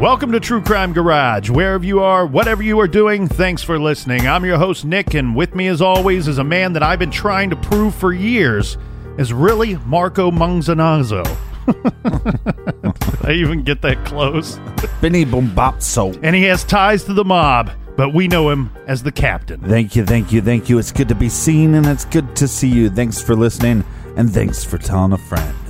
Welcome to True Crime Garage. Wherever you are, whatever you are doing, thanks for listening. I'm your host, Nick, and with me, as always, is a man that I've been trying to prove for years is really Marco Manzanazzo. Did I even get that close? Benny Bombazzo. And he has ties to the mob, but we know him as the captain. Thank you, thank you, thank you. It's good to be seen and it's good to see you. Thanks for listening and thanks for telling a friend.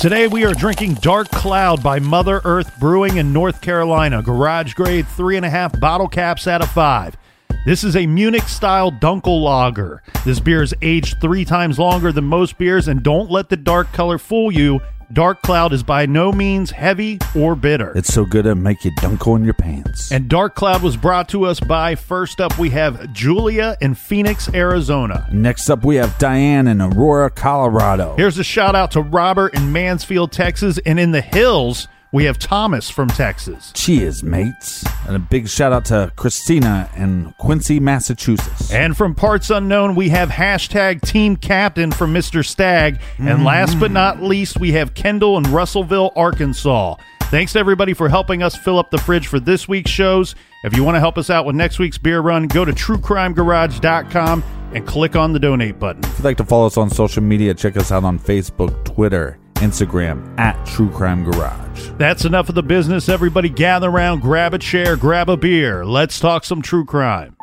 Today we are drinking Dark Cloud by Mother Earth Brewing in North Carolina. Garage grade three and a half bottle caps out of five. This is a Munich style Dunkel lager. This beer is aged three times longer than most beers, and don't let the dark color fool you. Dark Cloud is by no means heavy or bitter. It's so good it'll make you dunkel in your pants. And Dark Cloud was brought to us by, first up, we have Julia in Phoenix, Arizona. Next up, we have Diane in Aurora, Colorado. Here's a shout out to Robert in Mansfield, Texas. And in the hills, we have Thomas from Texas. Cheers, mates. And a big shout out to Christina in Quincy, Massachusetts. And from Parts Unknown, we have hashtag Team Captain from Mr. Stag. And mm-hmm. last but not least, we have Kendall in Russellville, Arkansas. Thanks to everybody for helping us fill up the fridge for this week's shows. If you want to help us out with next week's beer run, go to truecrimegarage.com and click on the donate button. If you'd like to follow us on social media, check us out on Facebook, Twitter, Instagram at True Crime Garage. That's enough of the business. Everybody gather around, grab a chair, grab a beer. Let's talk some true crime.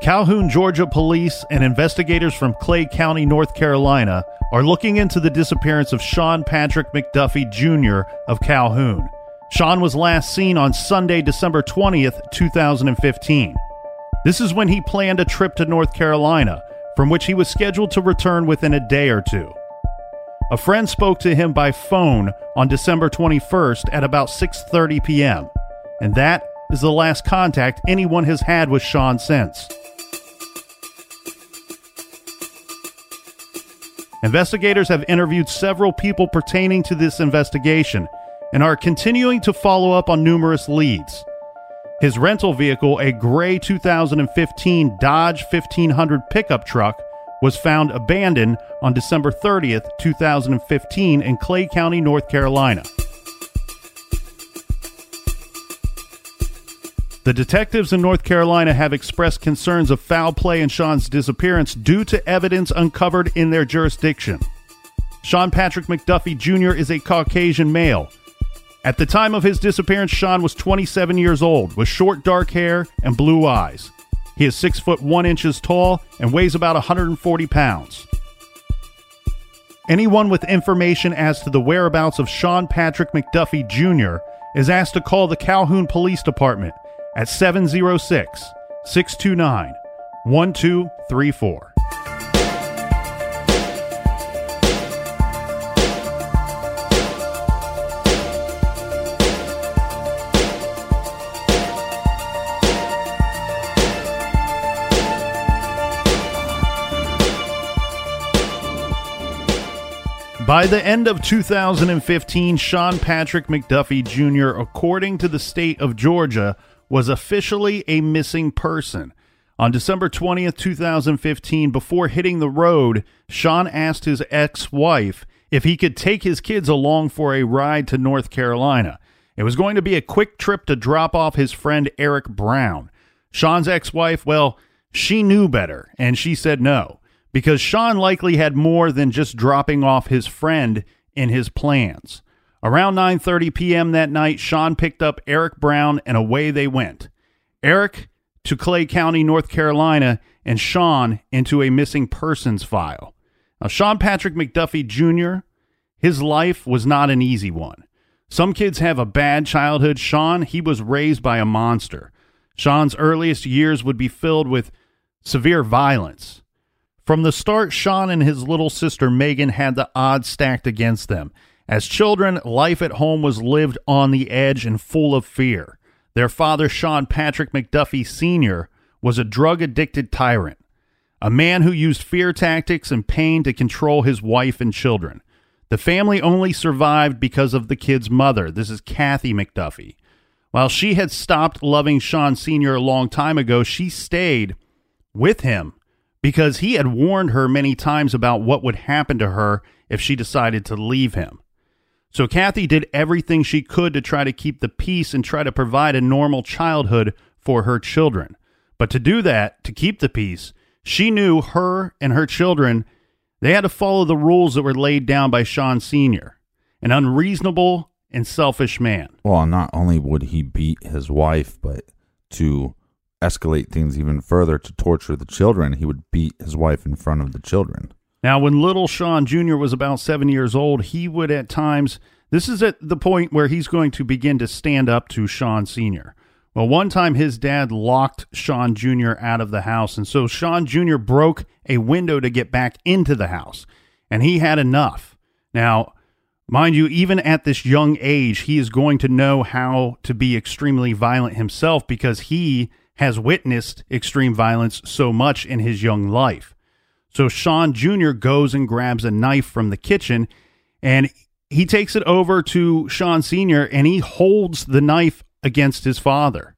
Calhoun, Georgia police and investigators from Clay County, North Carolina are looking into the disappearance of Sean Patrick McDuffie Jr. of Calhoun. Sean was last seen on Sunday, December 20th, 2015. This is when he planned a trip to North Carolina, from which he was scheduled to return within a day or two. A friend spoke to him by phone on December 21st at about 6:30 p.m., and that is the last contact anyone has had with Sean since. Investigators have interviewed several people pertaining to this investigation and are continuing to follow up on numerous leads. His rental vehicle, a gray 2015 Dodge 1500 pickup truck, was found abandoned on December 30th, 2015 in Clay County, North Carolina. The detectives in North Carolina have expressed concerns of foul play in Sean's disappearance due to evidence uncovered in their jurisdiction. Sean Patrick McDuffie Jr. is a Caucasian male. At the time of his disappearance, Sean was 27 years old, with short dark hair and blue eyes. He is 6 foot 1 inches tall and weighs about 140 pounds. Anyone with information as to the whereabouts of Sean Patrick McDuffie Jr. is asked to call the Calhoun Police Department at 706 629 1234. By the end of 2015, Sean Patrick McDuffie Jr., according to the state of Georgia, was officially a missing person. On December 20th, 2015, before hitting the road, Sean asked his ex wife if he could take his kids along for a ride to North Carolina. It was going to be a quick trip to drop off his friend Eric Brown. Sean's ex wife, well, she knew better, and she said no because Sean likely had more than just dropping off his friend in his plans. Around 9:30 p.m. that night, Sean picked up Eric Brown and away they went. Eric to Clay County, North Carolina, and Sean into a missing persons file. Now, Sean Patrick McDuffie Jr., his life was not an easy one. Some kids have a bad childhood. Sean, he was raised by a monster. Sean's earliest years would be filled with severe violence. From the start, Sean and his little sister Megan had the odds stacked against them. As children, life at home was lived on the edge and full of fear. Their father, Sean Patrick McDuffie Sr., was a drug addicted tyrant, a man who used fear tactics and pain to control his wife and children. The family only survived because of the kid's mother. This is Kathy McDuffie. While she had stopped loving Sean Sr. a long time ago, she stayed with him because he had warned her many times about what would happen to her if she decided to leave him. So Kathy did everything she could to try to keep the peace and try to provide a normal childhood for her children. But to do that, to keep the peace, she knew her and her children, they had to follow the rules that were laid down by Sean Sr., an unreasonable and selfish man. Well, not only would he beat his wife, but to escalate things even further to torture the children, he would beat his wife in front of the children. Now, when little Sean Jr. was about seven years old, he would at times, this is at the point where he's going to begin to stand up to Sean Sr. Well, one time his dad locked Sean Jr. out of the house, and so Sean Jr. broke a window to get back into the house, and he had enough. Now, mind you, even at this young age, he is going to know how to be extremely violent himself because he has witnessed extreme violence so much in his young life. So Sean Jr. goes and grabs a knife from the kitchen and he takes it over to Sean Sr. and he holds the knife against his father.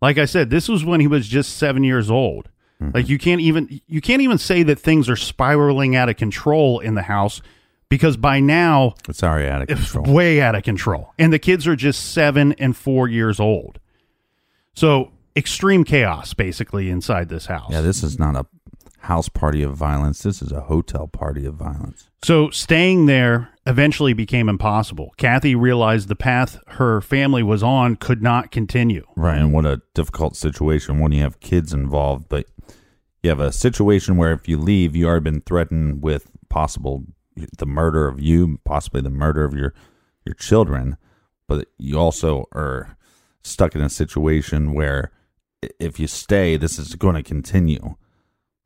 Like I said, this was when he was just seven years old. Mm-hmm. Like you can't even you can't even say that things are spiraling out of control in the house because by now it's already out of control. way out of control. And the kids are just seven and four years old. So extreme chaos basically inside this house. Yeah, this is not a house party of violence. This is a hotel party of violence. So staying there eventually became impossible. Kathy realized the path her family was on could not continue. Right, and what a difficult situation when you have kids involved, but you have a situation where if you leave, you are been threatened with possible the murder of you, possibly the murder of your your children, but you also are stuck in a situation where if you stay, this is going to continue.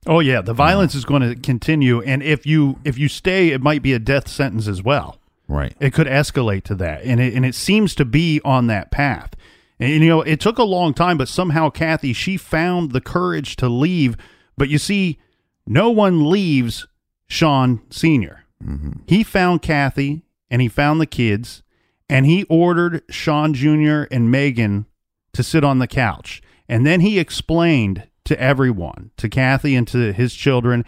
Oh yeah, the violence is going to continue, and if you if you stay, it might be a death sentence as well. Right. It could escalate to that, and it, and it seems to be on that path. And you know, it took a long time, but somehow Kathy she found the courage to leave. But you see, no one leaves Sean Senior. Mm-hmm. He found Kathy, and he found the kids, and he ordered Sean Junior and Megan to sit on the couch. And then he explained to everyone, to Kathy and to his children,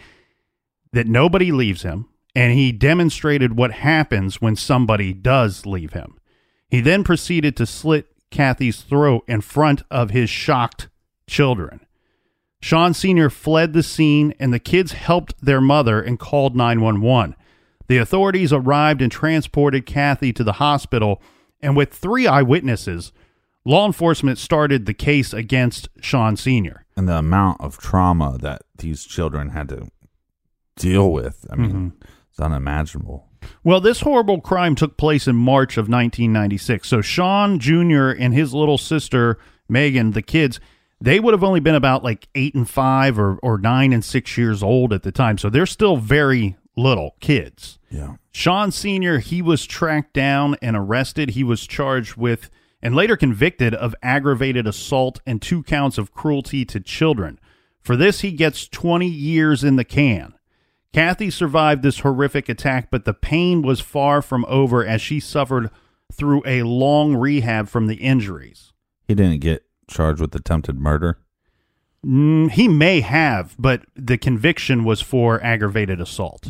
that nobody leaves him. And he demonstrated what happens when somebody does leave him. He then proceeded to slit Kathy's throat in front of his shocked children. Sean Sr. fled the scene, and the kids helped their mother and called 911. The authorities arrived and transported Kathy to the hospital, and with three eyewitnesses, law enforcement started the case against Sean Sr. And the amount of trauma that these children had to deal with, I mean, mm-hmm. it's unimaginable. Well, this horrible crime took place in March of 1996. So Sean Jr. and his little sister, Megan, the kids, they would have only been about like eight and five or, or nine and six years old at the time. So they're still very little kids. Yeah. Sean Sr., he was tracked down and arrested. He was charged with and later convicted of aggravated assault and two counts of cruelty to children. For this, he gets 20 years in the can. Kathy survived this horrific attack, but the pain was far from over as she suffered through a long rehab from the injuries. He didn't get charged with attempted murder. Mm, he may have, but the conviction was for aggravated assault.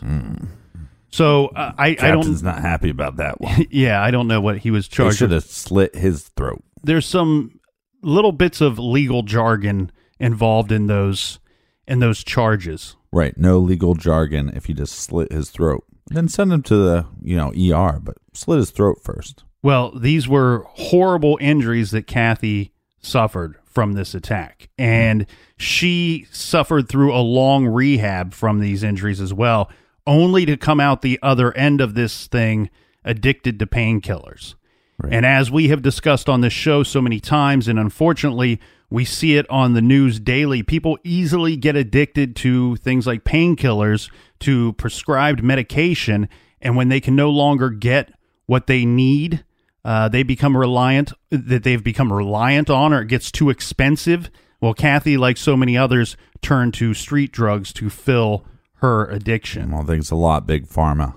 So uh, I, I don't. not happy about that one. Yeah, I don't know what he was They charged. should with. have slit his throat. There's some little bits of legal jargon involved in those in those charges. Right. No legal jargon if you just slit his throat. Then send him to the, you know, ER, but slit his throat first. Well, these were horrible injuries that Kathy suffered from this attack. And she suffered through a long rehab from these injuries as well, only to come out the other end of this thing addicted to painkillers. Right. And as we have discussed on this show so many times, and unfortunately, we see it on the news daily, people easily get addicted to things like painkillers, to prescribed medication. And when they can no longer get what they need, uh, they become reliant, that they've become reliant on, or it gets too expensive. Well, Kathy, like so many others, turned to street drugs to fill her addiction. Well, thanks a lot, Big Pharma.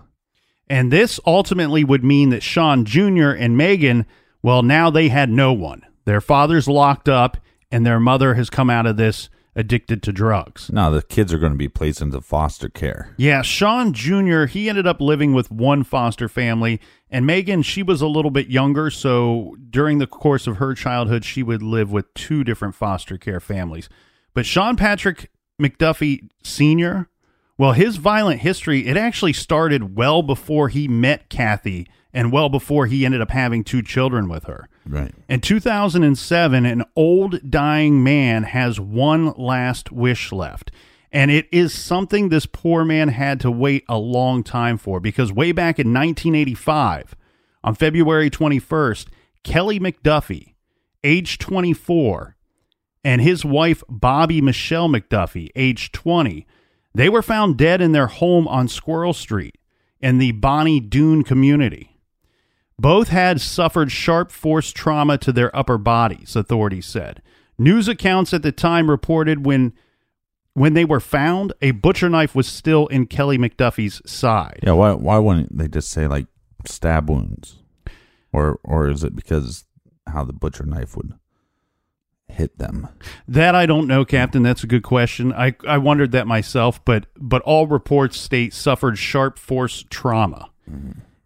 And this ultimately would mean that Sean Jr. and Megan, well, now they had no one. Their father's locked up, and their mother has come out of this addicted to drugs. No, the kids are going to be placed into foster care. Yeah, Sean Jr., he ended up living with one foster family, and Megan, she was a little bit younger, so during the course of her childhood, she would live with two different foster care families. But Sean Patrick McDuffie Sr., well, his violent history, it actually started well before he met Kathy and well before he ended up having two children with her. Right. In 2007, an old dying man has one last wish left. And it is something this poor man had to wait a long time for because way back in 1985, on February 21st, Kelly McDuffie, age 24, and his wife, Bobby Michelle McDuffie, age 20, they were found dead in their home on Squirrel Street in the Bonnie Doon community. Both had suffered sharp force trauma to their upper bodies, authorities said. News accounts at the time reported when when they were found, a butcher knife was still in Kelly McDuffie's side. Yeah, why why wouldn't they just say like stab wounds? Or or is it because how the butcher knife would hit them? That I don't know, Captain. That's a good question. I, I wondered that myself, but but all reports state suffered sharp force trauma.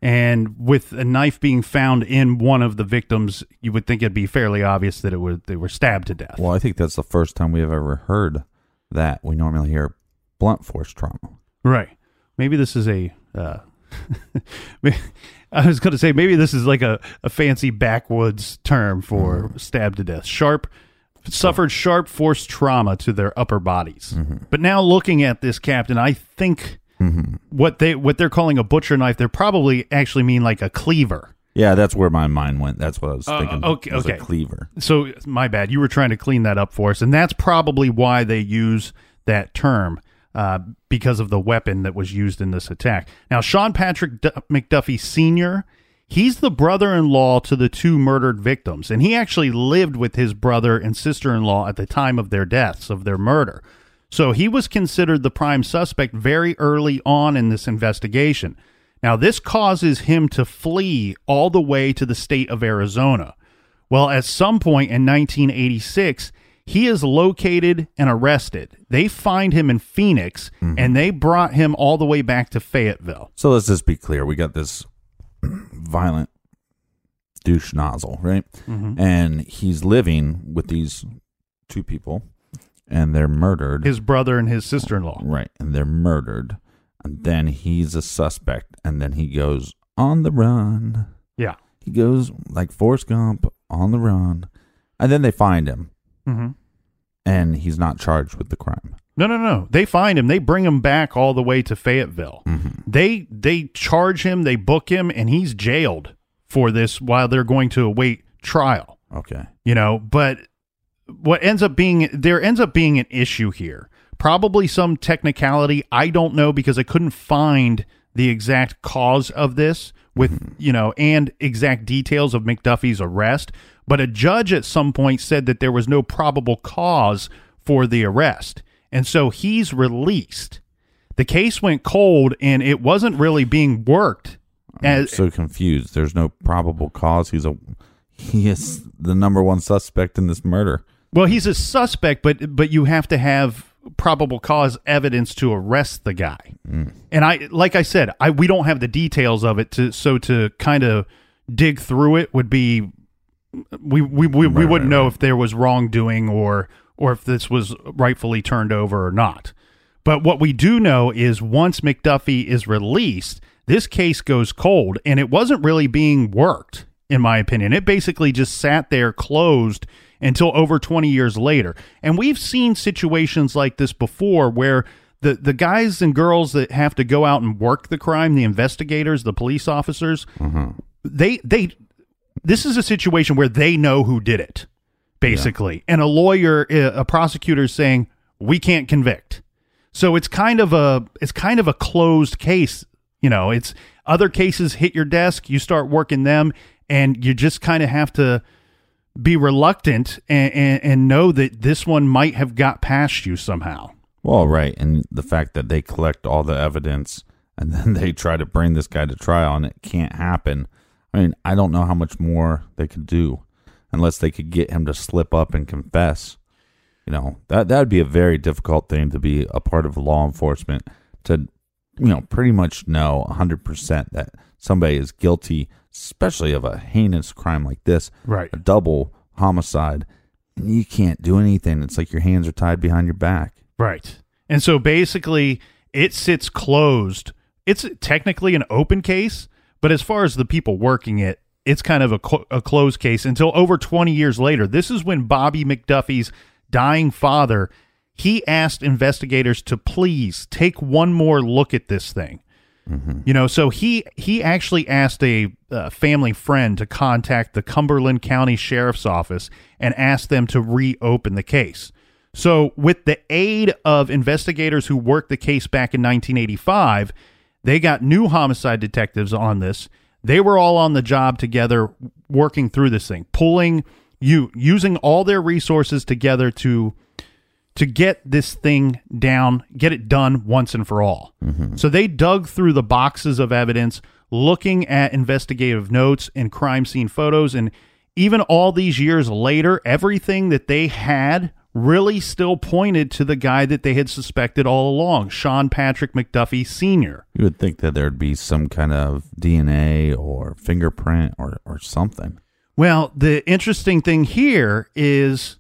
And with a knife being found in one of the victims, you would think it'd be fairly obvious that it would they were stabbed to death. Well, I think that's the first time we've ever heard that. We normally hear blunt force trauma. Right. Maybe this is a. Uh, I was going to say maybe this is like a, a fancy backwoods term for stabbed to death. Sharp suffered sharp force trauma to their upper bodies. But now looking at this captain, I think what they what they're calling a butcher knife, they're probably actually mean like a cleaver. Yeah, that's where my mind went. That's what I was Uh, thinking. okay, was okay. A cleaver. So my bad. You were trying to clean that up for us, and that's probably why they use that term uh, because of the weapon that was used in this attack. Now, Sean Patrick D- McDuffie Sr. He's the brother-in-law to the two murdered victims, and he actually lived with his brother and sister-in-law at the time of their deaths of their murder. So he was considered the prime suspect very early on in this investigation. Now, this causes him to flee all the way to the state of Arizona. Well, at some point in 1986, he is located and arrested. They find him in Phoenix mm-hmm. and they brought him all the way back to Fayetteville. So let's just be clear. We got this violent douche nozzle, right? Mm-hmm. And he's living with these two people, and they're murdered. His brother and his sister in law. right, and they're murdered. And then he's a suspect, and then he goes on the run. Yeah. He goes like Forrest Gump on the run, and then they find him, Mm-hmm. and he's not charged with the crime. No, no, no. They find him. They bring him back all the way to Fayetteville. Mm-hmm. They they charge him. They book him, and he's jailed for this while they're going to await trial. Okay. You know, but what ends up being there ends up being an issue here. Probably some technicality. I don't know because I couldn't find the exact cause of this with mm-hmm. you know and exact details of McDuffie's arrest. But a judge at some point said that there was no probable cause for the arrest, and so he's released. The case went cold, and it wasn't really being worked. I'm As, so confused. There's no probable cause. He's a he is the number one suspect in this murder. Well, he's a suspect, but but you have to have probable cause evidence to arrest the guy. Mm. And I like I said, I we don't have the details of it to so to kind of dig through it would be we we we, we wouldn't right, know right. if there was wrongdoing or or if this was rightfully turned over or not. But what we do know is once McDuffie is released, this case goes cold and it wasn't really being worked in my opinion. It basically just sat there closed until over 20 years later. And we've seen situations like this before where the, the guys and girls that have to go out and work the crime, the investigators, the police officers, mm-hmm. they they this is a situation where they know who did it, basically. And a lawyer, a prosecutor is saying, we can't convict. So it's kind of a it's kind of a closed case. You know, it's other cases hit your desk, you start working them, and you just kind of have to be reluctant and, and, and know that this one might have got past you somehow. Well, right, and the fact that they collect all the evidence and then they try to bring this guy to trial and it can't happen. I mean, I don't know how much more they could do unless they could get him to slip up and confess. You know, that that would be a very difficult thing to be a part of law enforcement to you know, pretty much know 100% that somebody is guilty, especially of a heinous crime like this, Right. a double homicide, and you can't do anything. It's like your hands are tied behind your back. Right. And so basically, it sits closed. It's technically an open case, but as far as the people working it, it's kind of a, a closed case until over 20 years later. This is when Bobby McDuffie's dying father, he asked investigators to please take one more look at this thing. You know, so he he actually asked a uh, family friend to contact the Cumberland County Sheriff's Office and ask them to reopen the case. So, with the aid of investigators who worked the case back in 1985, they got new homicide detectives on this. They were all on the job together, working through this thing, pulling you using all their resources together to to get this thing down, get it done once and for all. Mm-hmm. So they dug through the boxes of evidence, looking at investigative notes and crime scene photos. And even all these years later, everything that they had really still pointed to the guy that they had suspected all along, Sean Patrick McDuffie Sr. You would think that there'd be some kind of DNA or fingerprint or, or something. Well, the interesting thing here is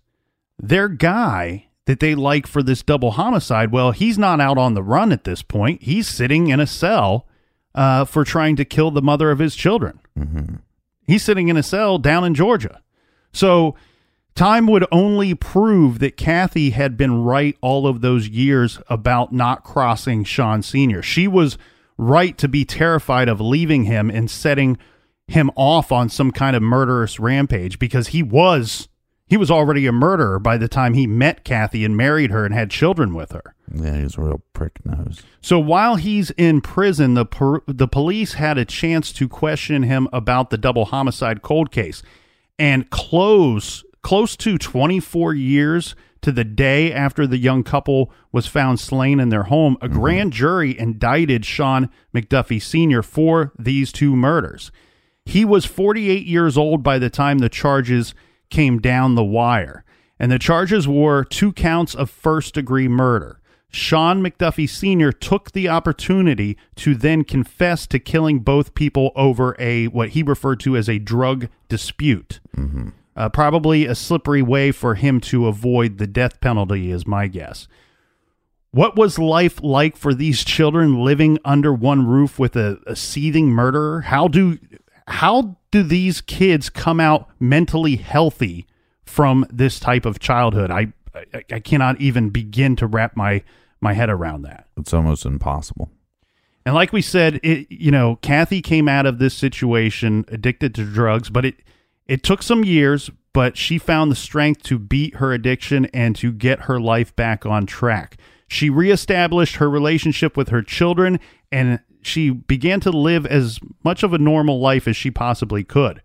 their guy that they like for this double homicide. Well, he's not out on the run at this point. He's sitting in a cell uh, for trying to kill the mother of his children. He's sitting in a cell down in Georgia. So time would only prove that Kathy had been right all of those years about not crossing Sean Sr. She was right to be terrified of leaving him and setting him off on some kind of murderous rampage because he was he was already a murderer by the time he met Kathy and married her and had children with her. Yeah, he's a real prick nose. So while he's in prison, the per- the police had a chance to question him about the double homicide cold case, and close close to 24 years to the day after the young couple was found slain in their home, a mm-hmm. grand jury indicted Sean McDuffie Sr. for these two murders. He was 48 years old by the time the charges came down the wire, and the charges were two counts of first degree murder. Sean McDuffie Sr. took the opportunity to then confess to killing both people over a what he referred to as a drug dispute. Mm-hmm. Uh, probably a slippery way for him to avoid the death penalty, is my guess. What was life like for these children living under one roof with a, a seething murderer? How do how do these kids come out mentally healthy from this type of childhood? I I, I cannot even begin to wrap my my head around that. It's almost impossible. And like we said, it you know, Kathy came out of this situation addicted to drugs, but it it took some years, but she found the strength to beat her addiction and to get her life back on track. She reestablished her relationship with her children and she began to live as much of a normal life as she possibly could.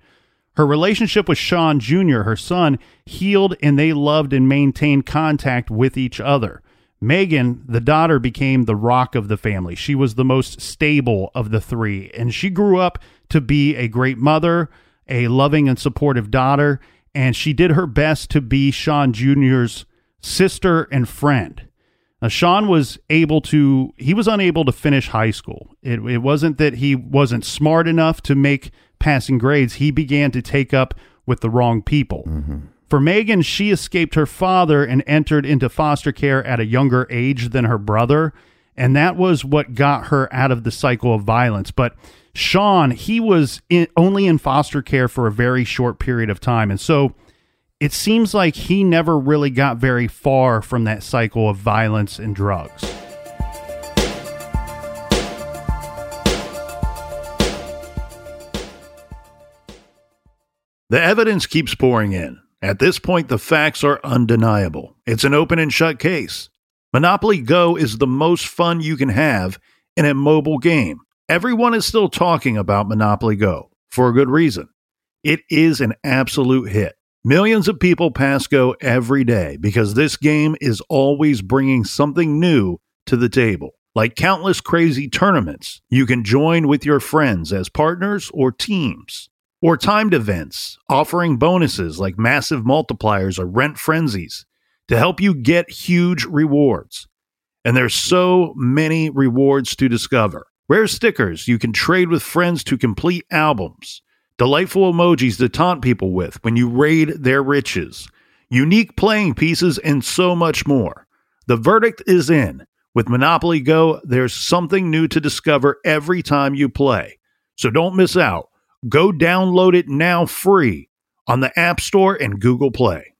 Her relationship with Sean Jr., her son, healed and they loved and maintained contact with each other. Megan, the daughter, became the rock of the family. She was the most stable of the three, and she grew up to be a great mother, a loving and supportive daughter, and she did her best to be Sean Jr.'s sister and friend. Now, Sean was able to, he was unable to finish high school. It, it wasn't that he wasn't smart enough to make passing grades, he began to take up with the wrong people. Mm-hmm. For Megan, she escaped her father and entered into foster care at a younger age than her brother. And that was what got her out of the cycle of violence. But Sean, he was in, only in foster care for a very short period of time. And so it seems like he never really got very far from that cycle of violence and drugs. The evidence keeps pouring in. At this point, the facts are undeniable. It's an open and shut case. Monopoly Go is the most fun you can have in a mobile game. Everyone is still talking about Monopoly Go for a good reason. It is an absolute hit. Millions of people pass Go every day because this game is always bringing something new to the table. Like countless crazy tournaments, you can join with your friends as partners or teams or timed events offering bonuses like massive multipliers or rent frenzies to help you get huge rewards. And there's so many rewards to discover. Rare stickers you can trade with friends to complete albums, delightful emojis to taunt people with when you raid their riches, unique playing pieces, and so much more. The verdict is in. With Monopoly Go, there's something new to discover every time you play. So don't miss out. Go download it now free on the App Store and Google Play.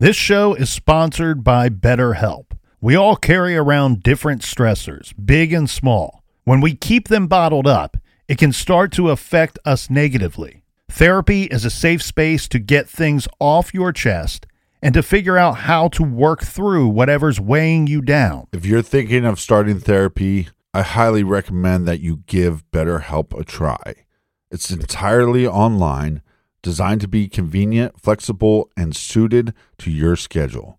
This show is sponsored by BetterHelp. We all carry around different stressors, big and small. When we keep them bottled up, it can start to affect us negatively. Therapy is a safe space to get things off your chest and to figure out how to work through whatever's weighing you down. If you're thinking of starting therapy, I highly recommend that you give BetterHelp a try. It's entirely online, designed to be convenient, flexible, and suited to your schedule.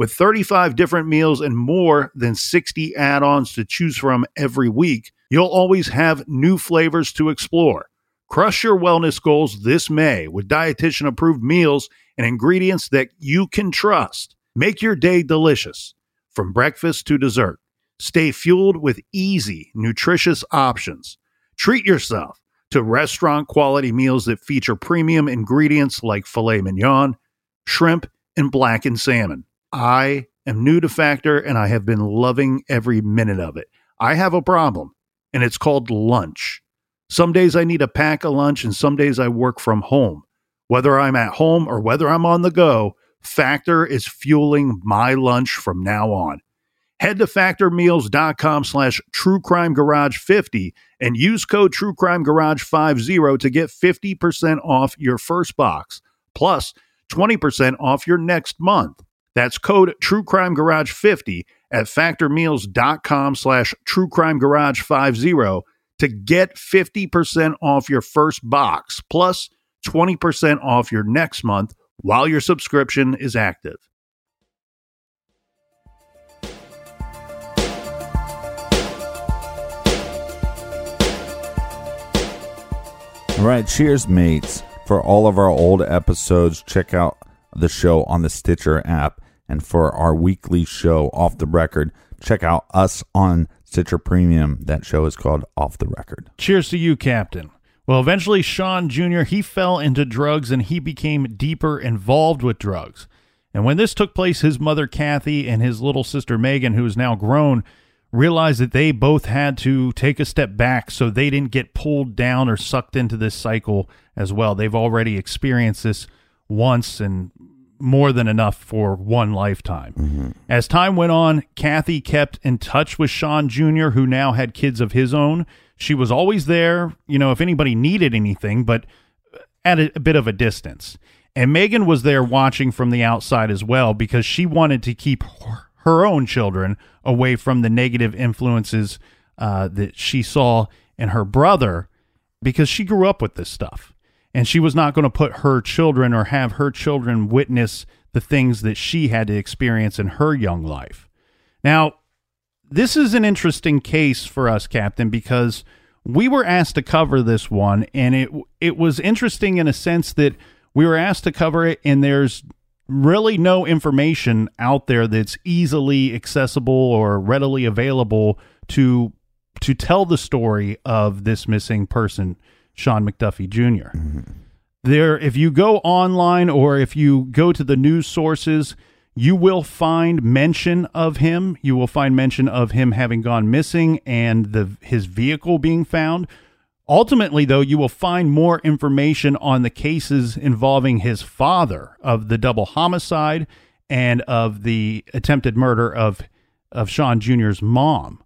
With 35 different meals and more than 60 add ons to choose from every week, you'll always have new flavors to explore. Crush your wellness goals this May with dietitian approved meals and ingredients that you can trust. Make your day delicious from breakfast to dessert. Stay fueled with easy, nutritious options. Treat yourself to restaurant quality meals that feature premium ingredients like filet mignon, shrimp, and blackened salmon. I am new to Factor and I have been loving every minute of it. I have a problem, and it's called lunch. Some days I need a pack of lunch, and some days I work from home. Whether I'm at home or whether I'm on the go, Factor is fueling my lunch from now on. Head to factormeals.com slash truecrimegarage50 and use code truecrimegarage50 to get 50% off your first box, plus 20% off your next month. That's code truecrimegarage50 at factormeals.com slash truecrimegarage50 to get 50% off your first box, plus 20% off your next month while your subscription is active. All right, cheers, mates. For all of our old episodes, check out the show on the Stitcher app. And for our weekly show, Off the Record, check out us on Stitcher Premium. That show is called Off the Record. Cheers to you, Captain. Well, eventually, Sean Jr. he fell into drugs and he became deeper involved with drugs. And when this took place, his mother Kathy and his little sister Megan, who is now grown, realized that they both had to take a step back so they didn't get pulled down or sucked into this cycle as well. They've already experienced this once and more than enough for one lifetime. As time went on, Kathy kept in touch with Sean Jr., who now had kids of his own. She was always there, you know, if anybody needed anything, but at a, a bit of a distance. And Megan was there watching from the outside as well because she wanted to keep her, her own children away from the negative influences uh, that she saw in her brother because she grew up with this stuff and she was not going to put her children or have her children witness the things that she had to experience in her young life. Now, this is an interesting case for us, Captain, because we were asked to cover this one, and it it was interesting in a sense that we were asked to cover it, and there's really no information out there that's easily accessible or readily available to to tell the story of this missing person, Sean McDuffie junior mm-hmm. There, if you go online or if you go to the news sources, you will find mention of him. You will find mention of him having gone missing and the his vehicle being found. Ultimately, though, you will find more information on the cases involving his father of the double homicide and of the attempted murder of of Sean Jr.'s mom.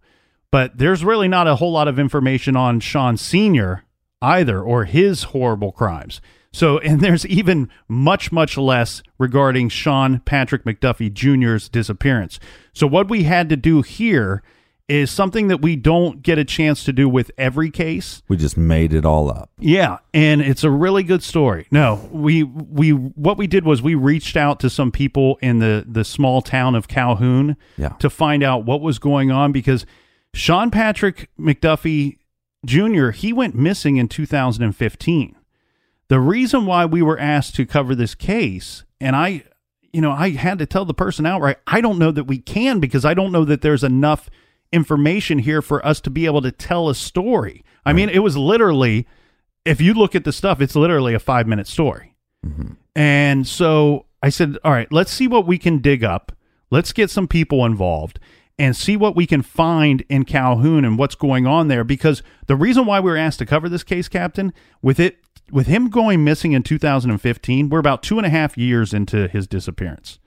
But there's really not a whole lot of information on Sean Sr. either or his horrible crimes. So, and there's even much, much less regarding Sean Patrick McDuffie Jr.'s disappearance. So, what we had to do here is something that we don't get a chance to do with every case. We just made it all up. Yeah, and it's a really good story. No, we we what we did was we reached out to some people in the the small town of Calhoun Yeah. to find out what was going on because Sean Patrick McDuffie Jr. he went missing in 2015. The reason why we were asked to cover this case, and I, you know, I had to tell the person outright, I don't know that we can because I don't know that there's enough information here for us to be able to tell a story. I mean, it was literally, if you look at the stuff, it's literally a five minute story. Mm-hmm. And so I said, all right, let's see what we can dig up. Let's get some people involved. And see what we can find in Calhoun and what's going on there. Because the reason why we were asked to cover this case, Captain, with it with him going missing in 2015, we're about two and a half years into his disappearance.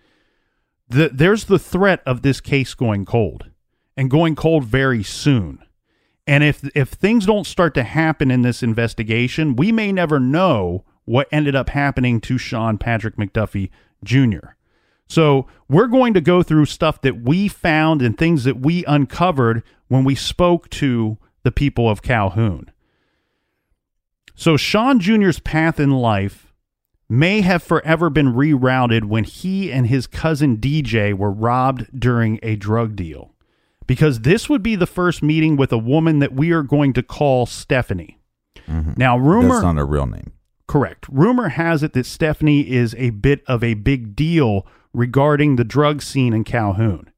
The, there's the threat of this case going cold and going cold very soon. And if if things don't start to happen in this investigation, we may never know what ended up happening to Sean Patrick McDuffie Jr. So we're going to go through stuff that we found and things that we uncovered when we spoke to the people of Calhoun. So Sean Jr.'s path in life may have forever been rerouted when he and his cousin DJ were robbed during a drug deal because this would be the first meeting with a woman that we are going to call Stephanie. Mm-hmm. Now, rumor That's not a real name. Correct. Rumor has it that Stephanie is a bit of a big deal regarding the drug scene in Calhoun.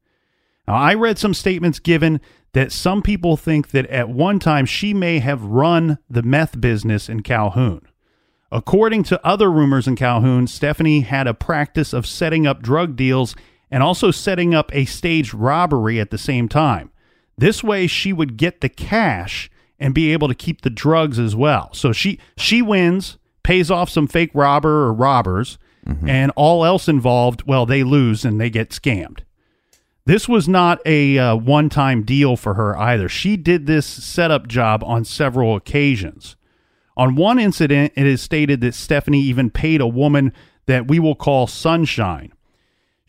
Now, I read some statements given that some people think that at one time she may have run the meth business in Calhoun. According to other rumors in Calhoun, Stephanie had a practice of setting up drug deals and also setting up a staged robbery at the same time. This way she would get the cash and be able to keep the drugs as well. So she she wins, pays off some fake robber or robbers, and all else involved, well, they lose and they get scammed. This was not a uh, one-time deal for her either. She did this setup job on several occasions. On one incident, it is stated that Stephanie even paid a woman that we will call Sunshine.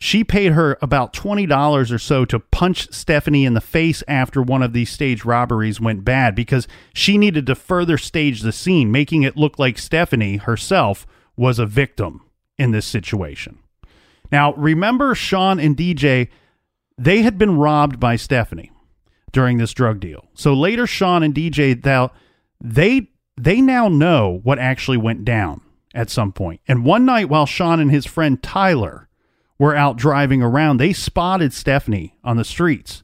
She paid her about $20 or so to punch Stephanie in the face after one of these stage robberies went bad because she needed to further stage the scene, making it look like Stephanie herself was a victim in this situation. Now, remember Sean and DJ, they had been robbed by Stephanie during this drug deal. So later Sean and DJ they they now know what actually went down at some point. And one night while Sean and his friend Tyler were out driving around, they spotted Stephanie on the streets.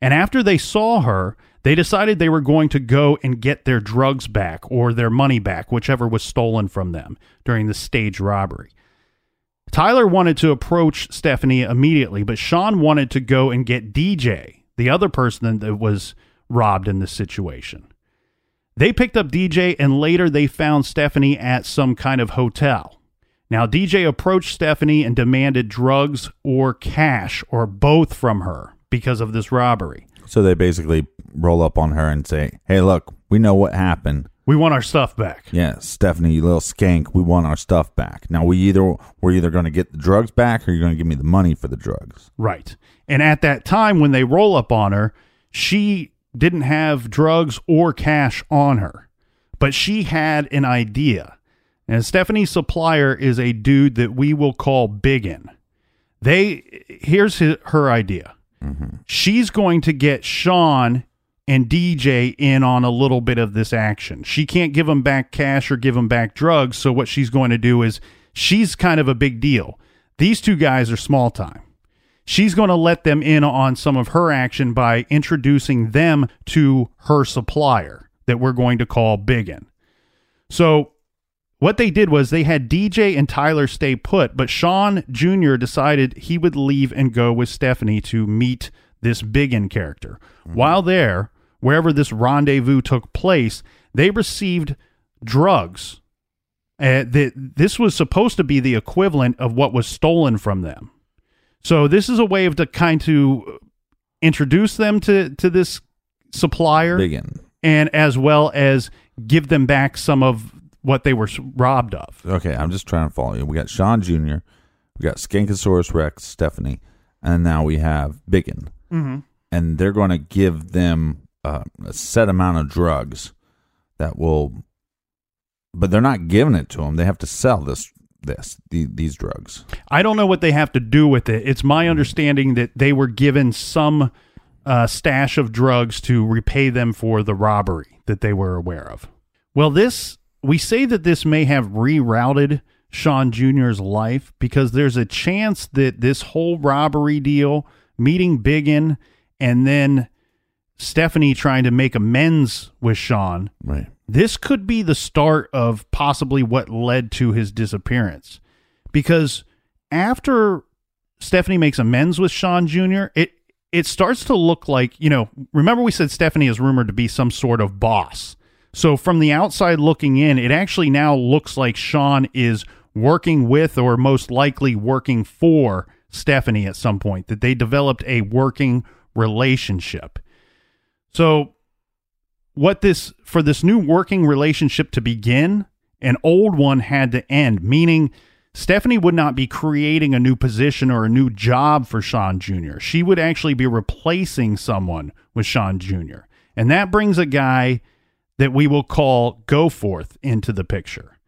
And after they saw her, they decided they were going to go and get their drugs back or their money back, whichever was stolen from them during the stage robbery. Tyler wanted to approach Stephanie immediately, but Sean wanted to go and get DJ, the other person that was robbed in this situation. They picked up DJ and later they found Stephanie at some kind of hotel. Now, DJ approached Stephanie and demanded drugs or cash or both from her because of this robbery. So they basically roll up on her and say, "Hey, look, we know what happened. We want our stuff back. Yeah, Stephanie, you little skank, we want our stuff back. Now we either we're either going to get the drugs back or you're going to give me the money for the drugs." Right. And at that time, when they roll up on her, she didn't have drugs or cash on her, but she had an idea. And Stephanie's supplier is a dude that we will call Biggin. They here's his, her idea. Mm-hmm. She's going to get Sean and DJ in on a little bit of this action. She can't give them back cash or give them back drugs. So what she's going to do is she's kind of a big deal. These two guys are small time. She's going to let them in on some of her action by introducing them to her supplier that we're going to call Biggin. So what they did was they had DJ and Tyler stay put, but Sean Jr. decided he would leave and go with Stephanie to meet this Biggin character. While there, wherever this rendezvous took place, they received drugs. Uh, that this was supposed to be the equivalent of what was stolen from them. So this is a way of to kind to introduce them to to this supplier Biggin. and as well as give them back some of what they were robbed of. Okay, I'm just trying to follow you. We got Sean Jr., we got Skankosaurus Rex, Stephanie, and now we have Biggin. Mm-hmm. And they're going to give them uh, a set amount of drugs that will, but they're not giving it to them. They have to sell this, this, the, these drugs. I don't know what they have to do with it. It's my understanding that they were given some uh, stash of drugs to repay them for the robbery that they were aware of. Well, this we say that this may have rerouted Sean Jr.'s life because there's a chance that this whole robbery deal, meeting Biggin, and then Stephanie trying to make amends with Sean, Right. this could be the start of possibly what led to his disappearance. Because after Stephanie makes amends with Sean Jr., it it starts to look like, you know, remember we said Stephanie is rumored to be some sort of boss. So from the outside looking in, it actually now looks like Sean is working with or most likely working for Stephanie at some point, that they developed a working relationship. So what this for this new working relationship to begin, an old one had to end, meaning Stephanie would not be creating a new position or a new job for Sean Jr. She would actually be replacing someone with Sean Jr. And that brings a guy that we will call Goforth into the picture.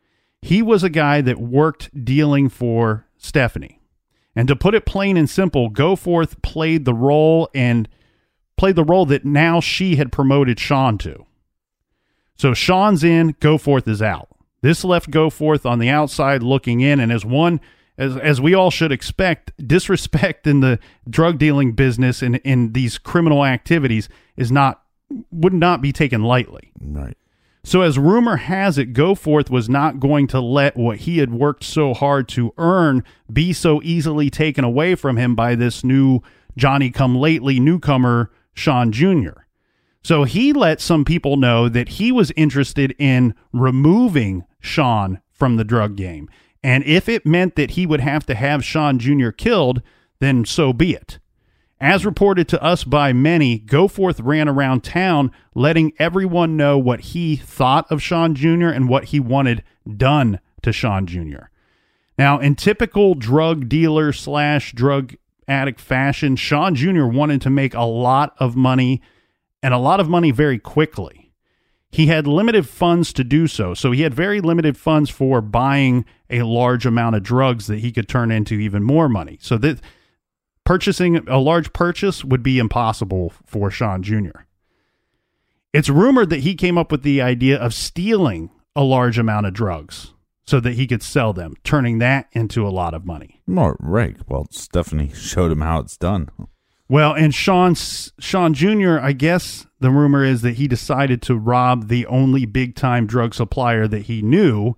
He was a guy that worked dealing for Stephanie. And to put it plain and simple, Goforth played the role and played the role that now she had promoted Sean to. So Sean's in, Goforth is out. This left Goforth on the outside looking in, and as one as as we all should expect, disrespect in the drug dealing business and in these criminal activities is not would not be taken lightly. Right. So as rumor has it, Goforth was not going to let what he had worked so hard to earn be so easily taken away from him by this new Johnny come lately newcomer Sean Jr. So he let some people know that he was interested in removing Sean from the drug game. And if it meant that he would have to have Sean Jr. killed, then so be it. As reported to us by many, Goforth ran around town letting everyone know what he thought of Sean Jr. and what he wanted done to Sean Jr. Now, in typical drug dealer slash drug addict fashion, Sean Jr. wanted to make a lot of money and a lot of money very quickly. He had limited funds to do so, so he had very limited funds for buying a large amount of drugs that he could turn into even more money. So that purchasing a large purchase would be impossible for Sean Jr. It's rumored that he came up with the idea of stealing a large amount of drugs so that he could sell them, turning that into a lot of money. More right. Well, Stephanie showed him how it's done. Well, and Sean Sean Jr., I guess the rumor is that he decided to rob the only big time drug supplier that he knew.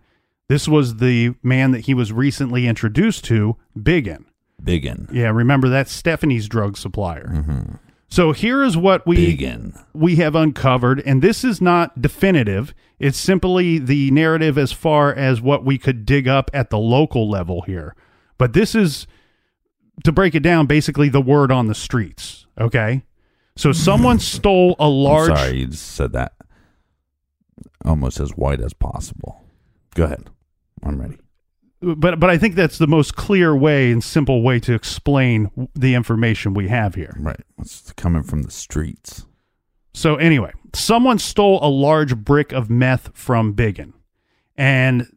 This was the man that he was recently introduced to, Biggin. Biggin. Yeah, remember that's Stephanie's drug supplier. Mm-hmm. So here is what we Biggin. we have uncovered, and this is not definitive. It's simply the narrative as far as what we could dig up at the local level here. But this is to break it down, basically the word on the streets. Okay, so someone stole a large. I'm sorry, you just said that almost as white as possible. Go ahead. I'm ready. But but I think that's the most clear way and simple way to explain the information we have here. Right. It's coming from the streets. So anyway, someone stole a large brick of meth from Biggin, and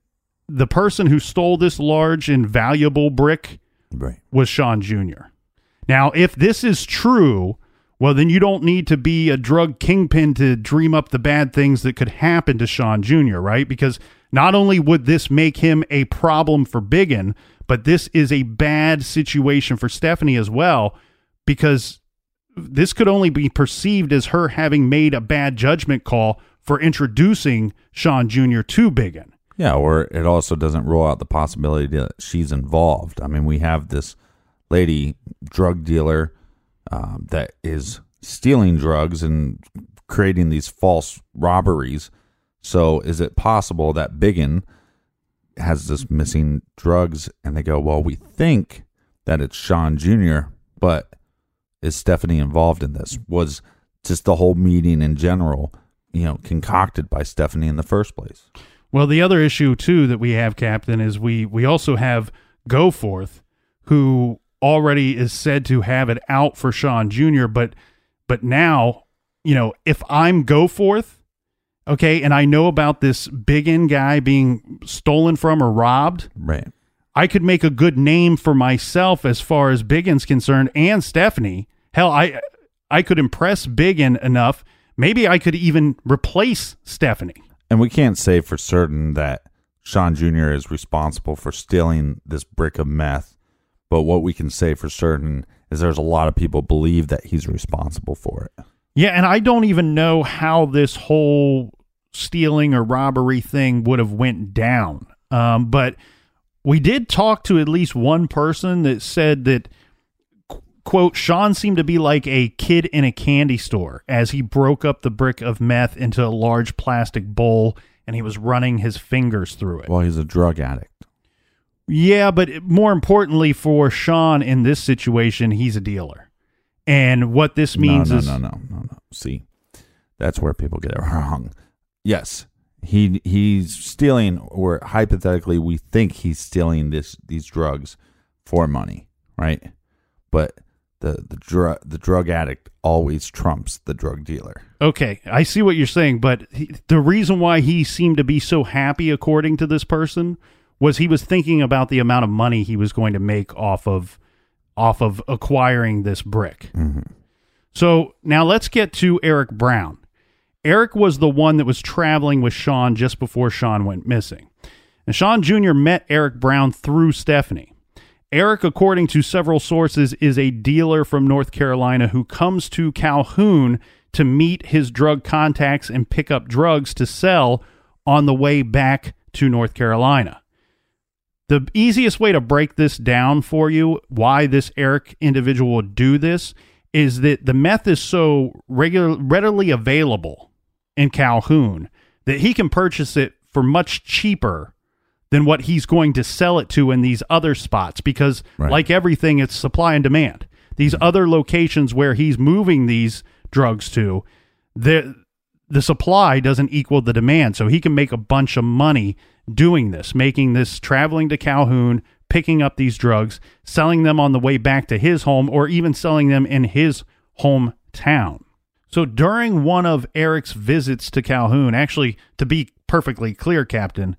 the person who stole this large and valuable brick Right. was Sean Jr. Now, if this is true, well, then you don't need to be a drug kingpin to dream up the bad things that could happen to Sean Jr., right? Because not only would this make him a problem for Biggin, but this is a bad situation for Stephanie as well, because this could only be perceived as her having made a bad judgment call for introducing Sean Jr. to Biggin. Yeah, or it also doesn't rule out the possibility that she's involved. I mean, we have this lady drug dealer um, that is stealing drugs and creating these false robberies. So, is it possible that Biggin has this missing drugs and they go, well, we think that it's Sean Jr., but is Stephanie involved in this? Was just the whole meeting in general, you know, concocted by Stephanie in the first place? Well, the other issue too that we have, Captain, is we we also have Goforth, who already is said to have it out for Sean Jr. But but now, you know, if I'm Goforth, okay, and I know about this Biggin guy being stolen from or robbed, Right. I could make a good name for myself as far as Biggin's concerned and Stephanie. Hell, I I could impress Biggin enough. Maybe I could even replace Stephanie. And we can't say for certain that Sean Jr. is responsible for stealing this brick of meth, but what we can say for certain is there's a lot of people believe that he's responsible for it. Yeah, and I don't even know how this whole stealing or robbery thing would have went down. Um, but we did talk to at least one person that said that, quote, Sean seemed to be like a kid in a candy store as he broke up the brick of meth into a large plastic bowl and he was running his fingers through it. Well, he's a drug addict. Yeah, but more importantly for Sean in this situation, he's a dealer. And what this means no, no, is no, no, no, no. See, that's where people get it wrong. Yes, he he's stealing, or hypothetically, we think he's stealing this these drugs for money, right? But the the drug the drug addict always trumps the drug dealer. Okay, I see what you're saying, but he, the reason why he seemed to be so happy, according to this person, was he was thinking about the amount of money he was going to make off of off of acquiring this brick. Mm-hmm. So now let's get to Eric Brown. Eric was the one that was traveling with Sean just before Sean went missing. And Sean Jr. met Eric Brown through Stephanie. Eric, according to several sources, is a dealer from North Carolina who comes to Calhoun to meet his drug contacts and pick up drugs to sell on the way back to North Carolina. The easiest way to break this down for you, why this Eric individual would do this, is that the meth is so regular, readily available in Calhoun that he can purchase it for much cheaper than what he's going to sell it to in these other spots because Right. like everything it's supply and demand. These mm-hmm. other locations where he's moving these drugs to the the supply doesn't equal the demand. So he can make a bunch of money doing this making this traveling to Calhoun picking up these drugs selling them on the way back to his home or even selling them in his hometown so during one of Eric's visits to Calhoun, actually, to be perfectly clear, Captain,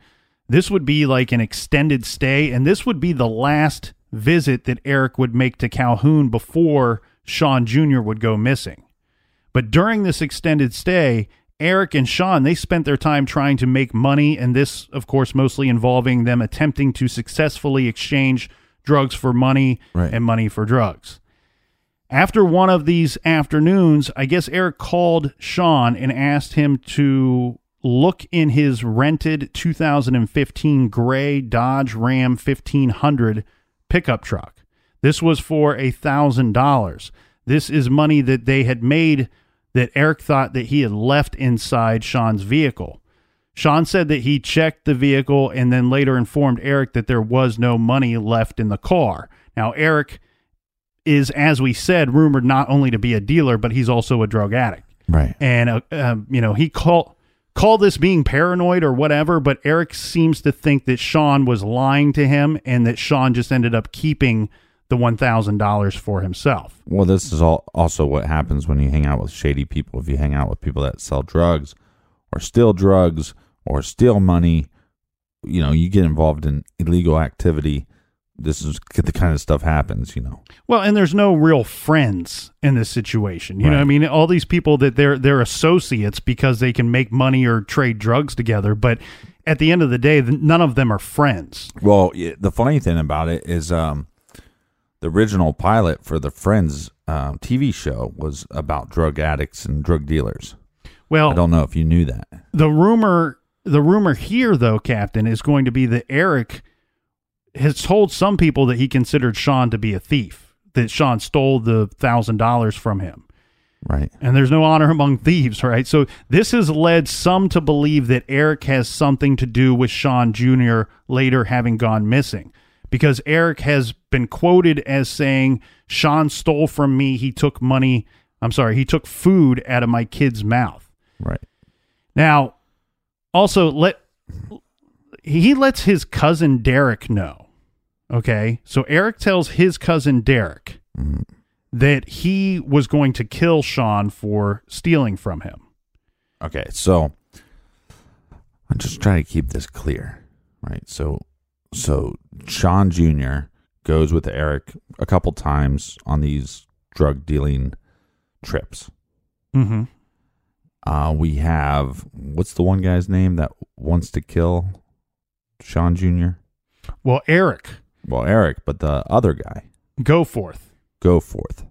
this would be like an extended stay, and this would be the last visit that Eric would make to Calhoun before Sean Jr. would go missing. But during this extended stay, Eric and Sean, they spent their time trying to make money, and this, of course, mostly involving them attempting to successfully exchange drugs for money Right. and money for drugs. After one of these afternoons, I guess Eric called Sean and asked him to look in his rented 2015 gray Dodge Ram 1500 pickup truck. This was for a thousand dollars. This is money that they had made that Eric thought that he had left inside Sean's vehicle. Sean said that he checked the vehicle and then later informed Eric that there was no money left in the car. Now, Eric is, as we said, rumored not only to be a dealer, but he's also a drug addict. Right. And, uh, um, you know, he called. Call this being paranoid or whatever, but Eric seems to think that Sean was lying to him and that Sean just ended up keeping the $1,000 for himself. Well, this is all also what happens when you hang out with shady people. If you hang out with people that sell drugs or steal drugs or steal money, you know, you get involved in illegal activity. This is the kind of stuff happens, you know. Well, and there's no real friends in this situation. You know, what I mean, all these people that they're they're associates because they can make money or trade drugs together, but at the end of the day, none of them are friends. Well, the funny thing about it is um, the original pilot for the Friends um, TV show was about drug addicts and drug dealers. Well, I don't know if you knew that. the rumor the rumor here though captain is going to be that eric has told some people that he considered sean to be a thief that sean stole the thousand dollars from him Right. and there's no honor among thieves right so this has led some to believe that eric has something to do with sean jr later having gone missing because eric has been quoted as saying sean stole from me he took money i'm sorry he took food out of my kid's mouth Right. now, also let he lets his cousin Derek know. Okay, so Eric tells his cousin Derek that he was going to kill Sean for stealing from him. Okay, so I'm just trying to keep this clear, right? So, so Sean Jr. goes with Eric a couple times on these drug dealing trips. Mm-hmm. Uh, we have what's the one guy's name that wants to kill Sean Jr. Well, Eric, Well, Eric, but the other guy, Goforth. go forth.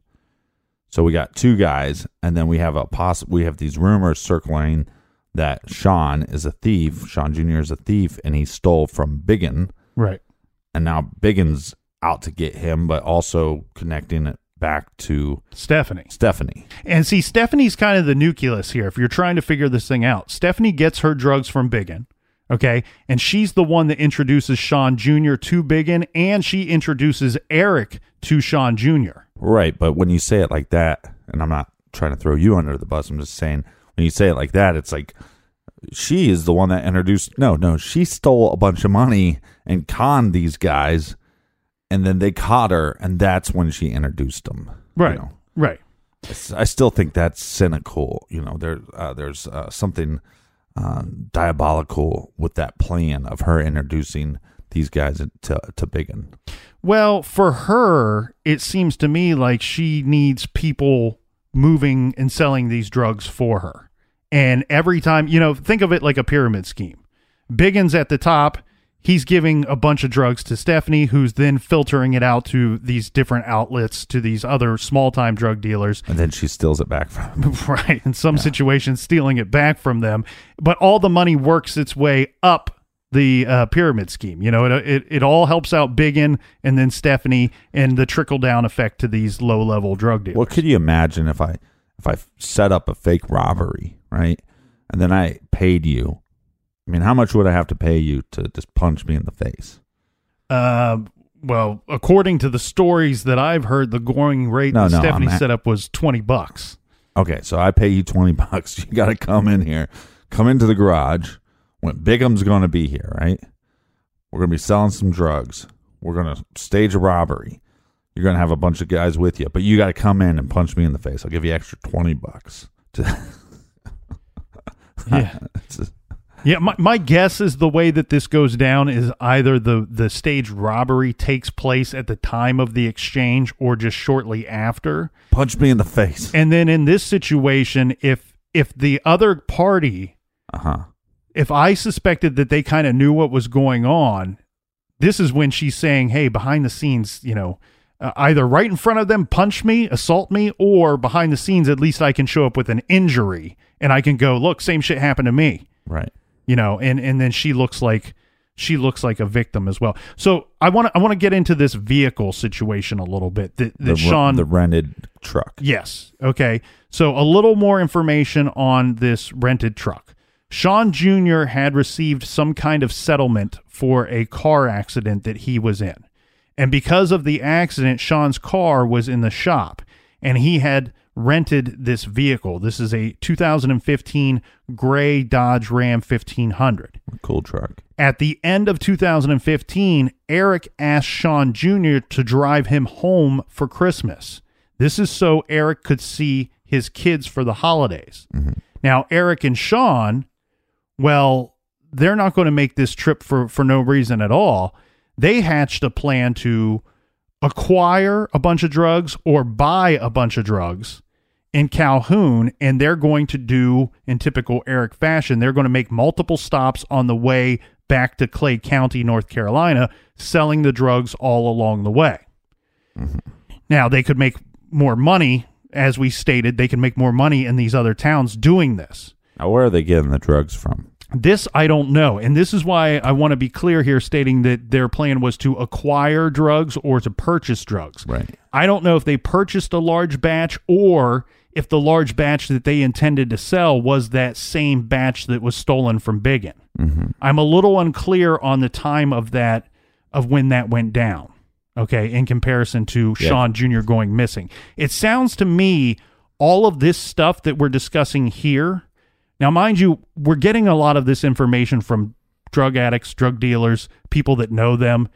So we got two guys, and then we have a poss- We have these rumors circling that Sean is a thief. Sean Jr. is a thief, and he stole from Biggin, Right. and now Biggin's out to get him, but also connecting it back to Stephanie. Stephanie. And see, Stephanie's kind of the nucleus here. If you're trying to figure this thing out, Stephanie gets her drugs from Biggin. Okay. And she's the one that introduces Sean Jr. to Biggin and she introduces Eric to Sean Jr. Right, but when you say it like that, and I'm not trying to throw you under the bus, I'm just saying when you say it like that, it's like she is the one that introduced. No, no, she stole a bunch of money and conned these guys, and then they caught her, and that's when she introduced them. you Right. know. Right. I still think that's cynical. You know, there uh, there's uh, something uh, diabolical with that plan of her introducing these guys to to Biggin. Well, for her, it seems to me like she needs people moving and selling these drugs for her. And every time, you know, think of it like a pyramid scheme. Biggin's at the top. He's giving a bunch of drugs to Stephanie, who's then filtering it out to these different outlets, to these other small time drug dealers. And then she steals it back from him. right in some situations stealing it back from them but all the money works its way up the uh, pyramid scheme you know it, it, it all helps out biggin and then stephanie and the trickle down effect to these low level drug dealers What could you imagine if I if I set up a fake robbery, right? And then I paid you. I mean, how much would I have to pay you to just punch me in the face? uh, well according to the stories that i've heard the going rate No, that no, stephanie I'm set up was 20 bucks Okay, so I pay you twenty bucks. You got to come in here, come into the garage when Biggin's going to be here, right? We're going to be selling some drugs. We're going to stage a robbery. You're going to have a bunch of guys with you, but you got to come in and punch me in the face. I'll give you extra twenty bucks. To, yeah Yeah, my, my guess is the way that this goes down is either the the stage robbery takes place at the time of the exchange or just shortly after. punch me in the face. And then in this situation, if if the other party, Uh huh. if I suspected that they kind of knew what was going on, this is when she's saying, "Hey, behind the scenes, you know, uh, either right in front of them, punch me, assault me, or behind the scenes, at least I can show up with an injury and I can go, look, same shit happened to me." Right. You know and and then she looks like she looks like a victim as well. So i want to i want to get into this vehicle situation a little bit. That, that the, sean the rented truck. yes. Okay. So a little more information on this rented truck. Sean jr had received some kind of settlement for a car accident that he was in. And because of the accident sean's car was in the shop and he had rented this vehicle this is a 2015 gray dodge ram 1500 Cool truck. at the end of 2015, Eric asked Sean Jr. to drive him home for Christmas. This is so Eric could see his kids for the holidays. Mm-hmm. Now, Eric and Sean, well, they're not going to make this trip for, for no reason at all. They hatched a plan to acquire a bunch of drugs or buy a bunch of drugs in Calhoun, and they're going to do, in typical Eric fashion, they're going to make multiple stops on the way back to Clay County, North Carolina, selling the drugs all along the way. Mm-hmm. Now, they could make more money, as we stated, they can make more money in these other towns doing this. Now, where are they getting the drugs from? This I don't know. And this is why I want to be clear here stating that their plan was to acquire drugs or to purchase drugs. Right. I don't know if they purchased a large batch or if the large batch that they intended to sell was that same batch that was stolen from Biggin. Mm-hmm. I'm a little unclear on the time of that of when that went down. Okay, in comparison to Yeah. Sean Jr. going missing. It sounds to me all of this stuff that we're discussing here. Now, mind you, we're getting a lot of this information from drug addicts, drug dealers, people that know them.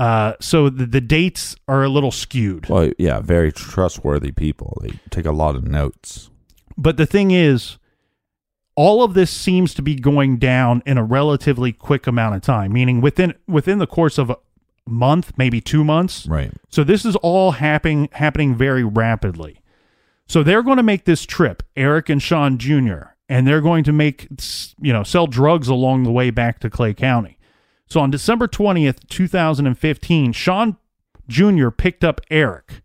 Uh, so the, the dates are a little skewed. Well, yeah, very trustworthy people. They take a lot of notes. But the thing is, all of this seems to be going down in a relatively quick amount of time, meaning within within the course of a month, maybe two months. Right. So this is all happening happening very rapidly. So they're going to make this trip, Eric and Sean Jr., and they're going to make you know sell drugs along the way back to Clay County. So on December twentieth, two thousand and fifteen, Sean Jr. picked up Eric.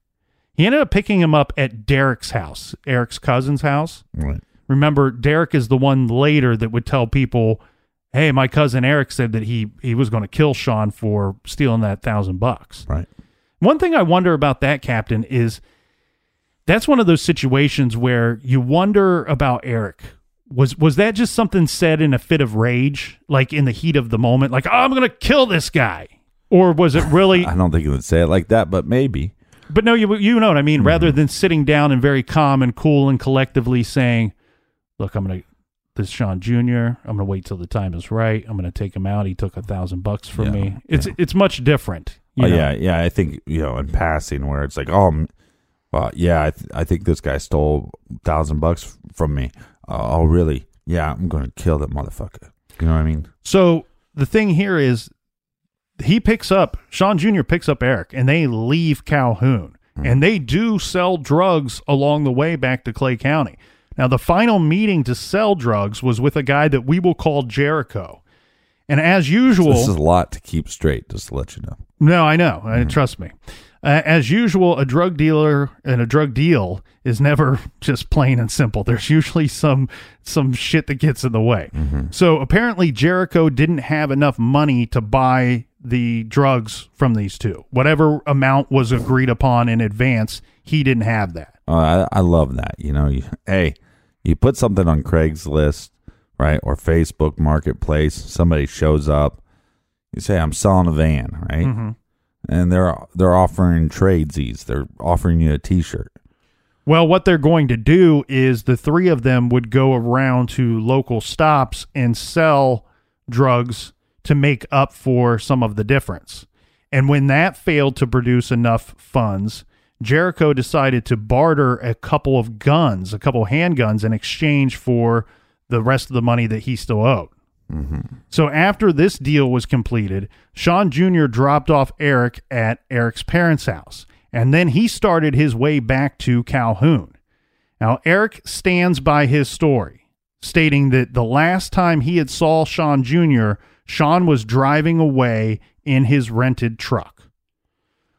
He ended up picking him up at Derek's house, Eric's cousin's house. Right. Remember, Derek is the one later that would tell people, "Hey, my cousin Eric said that he he was going to kill Sean for stealing that thousand bucks." Right. One thing I wonder about that captain is that's one of those situations where you wonder about Eric. Was was that just something said in a fit of rage, like in the heat of the moment, like oh, I'm gonna kill this guy, or was it really? I don't think he would say it like that, but maybe. but no, you you know what I mean. Hmm. Rather than sitting down and very calm and cool and collectively saying, "Look, I'm gonna this is Sean Jr. I'm gonna wait till the time is right. I'm gonna take him out. He took a thousand bucks from Yeah, me. It's it's much different. you oh yeah, yeah. I think you know in passing where it's like, oh, well, yeah, I, th- I think this guy stole a thousand bucks from me. Uh, oh, really? Yeah, I'm gonna kill that motherfucker. You know what I mean? So the thing here is he picks up Sean Jr. picks up Eric and they leave Calhoun and they do sell drugs along the way back to Clay County. Now the final meeting to sell drugs was with a guy that we will call Jericho. And as usual, This is a lot to keep straight. Just to let you know. no, I know. Uh, trust me. Uh, as usual, a drug dealer and a drug deal is never just plain and simple. There's usually some some shit that gets in the way. So apparently, Jericho didn't have enough money to buy the drugs from these two. Whatever amount was agreed upon in advance, he didn't have that. Uh, I, I love that. You know, you, hey, you put something on Craigslist, right, or Facebook Marketplace. Somebody shows up. You say, "I'm selling a van," right? And they're they're offering tradesies. They're offering you a T-shirt. Well, what they're going to do is the three of them would go around to local stops and sell drugs to make up for some of the difference. And when that failed to produce enough funds, Jericho decided to barter a couple of guns, a couple handguns, in exchange for the rest of the money that he still owed. So after this deal was completed, Sean Jr. dropped off Eric at Eric's parents' house, and then he started his way back to Calhoun. Now, Eric stands by his story, stating that the last time he had saw Sean Jr., Sean was driving away in his rented truck.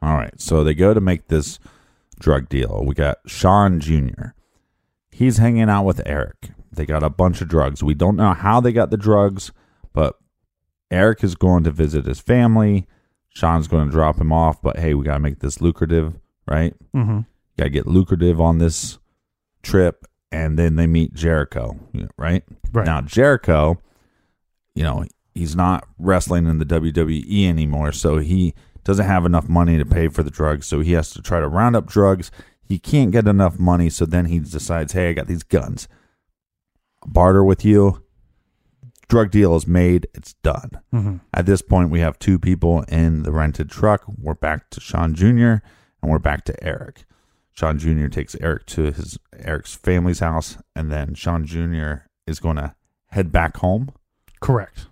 All right. So they go to make this drug deal. We got Sean Jr. He's hanging out with Eric. They got a bunch of drugs. We don't know how they got the drugs, but Eric is going to visit his family. Sean's going to drop him off, but hey, we got to make this lucrative, right? Mm-hmm. Got to get lucrative on this trip. And then they meet Jericho, right? Right. Now, Jericho, you know, he's not wrestling in the WWE anymore, so he doesn't have enough money to pay for the drugs, so he has to try to round up drugs. He can't get enough money, so then he decides, "Hey, I got these guns. Barter with you. Drug deal is made. It's done." Mhm. At this point, we have two people in the rented truck. We're back to Sean Jr. and we're back to Eric. Sean Jr. takes Eric to his Eric's family's house, and then Sean Jr. is going to head back home. Correct.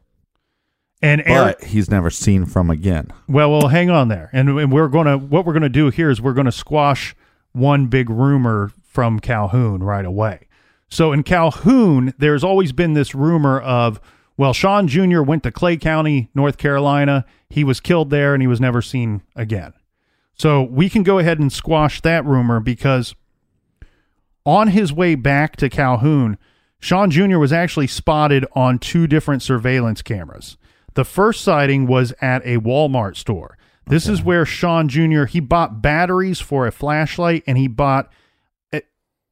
And Eric, But he's never seen from again. Well, well, hang on there, and, and we're gonna what we're gonna do here is we're gonna squash one big rumor from Calhoun right away. So in Calhoun, there's always been this rumor of well, Sean Jr. went to Clay County, North Carolina. He was killed there, and he was never seen again. So we can go ahead and squash that rumor because on his way back to Calhoun, Sean Jr. was actually spotted on two different surveillance cameras. The first sighting was at a Walmart store. This is where Sean Jr. he bought batteries for a flashlight and he bought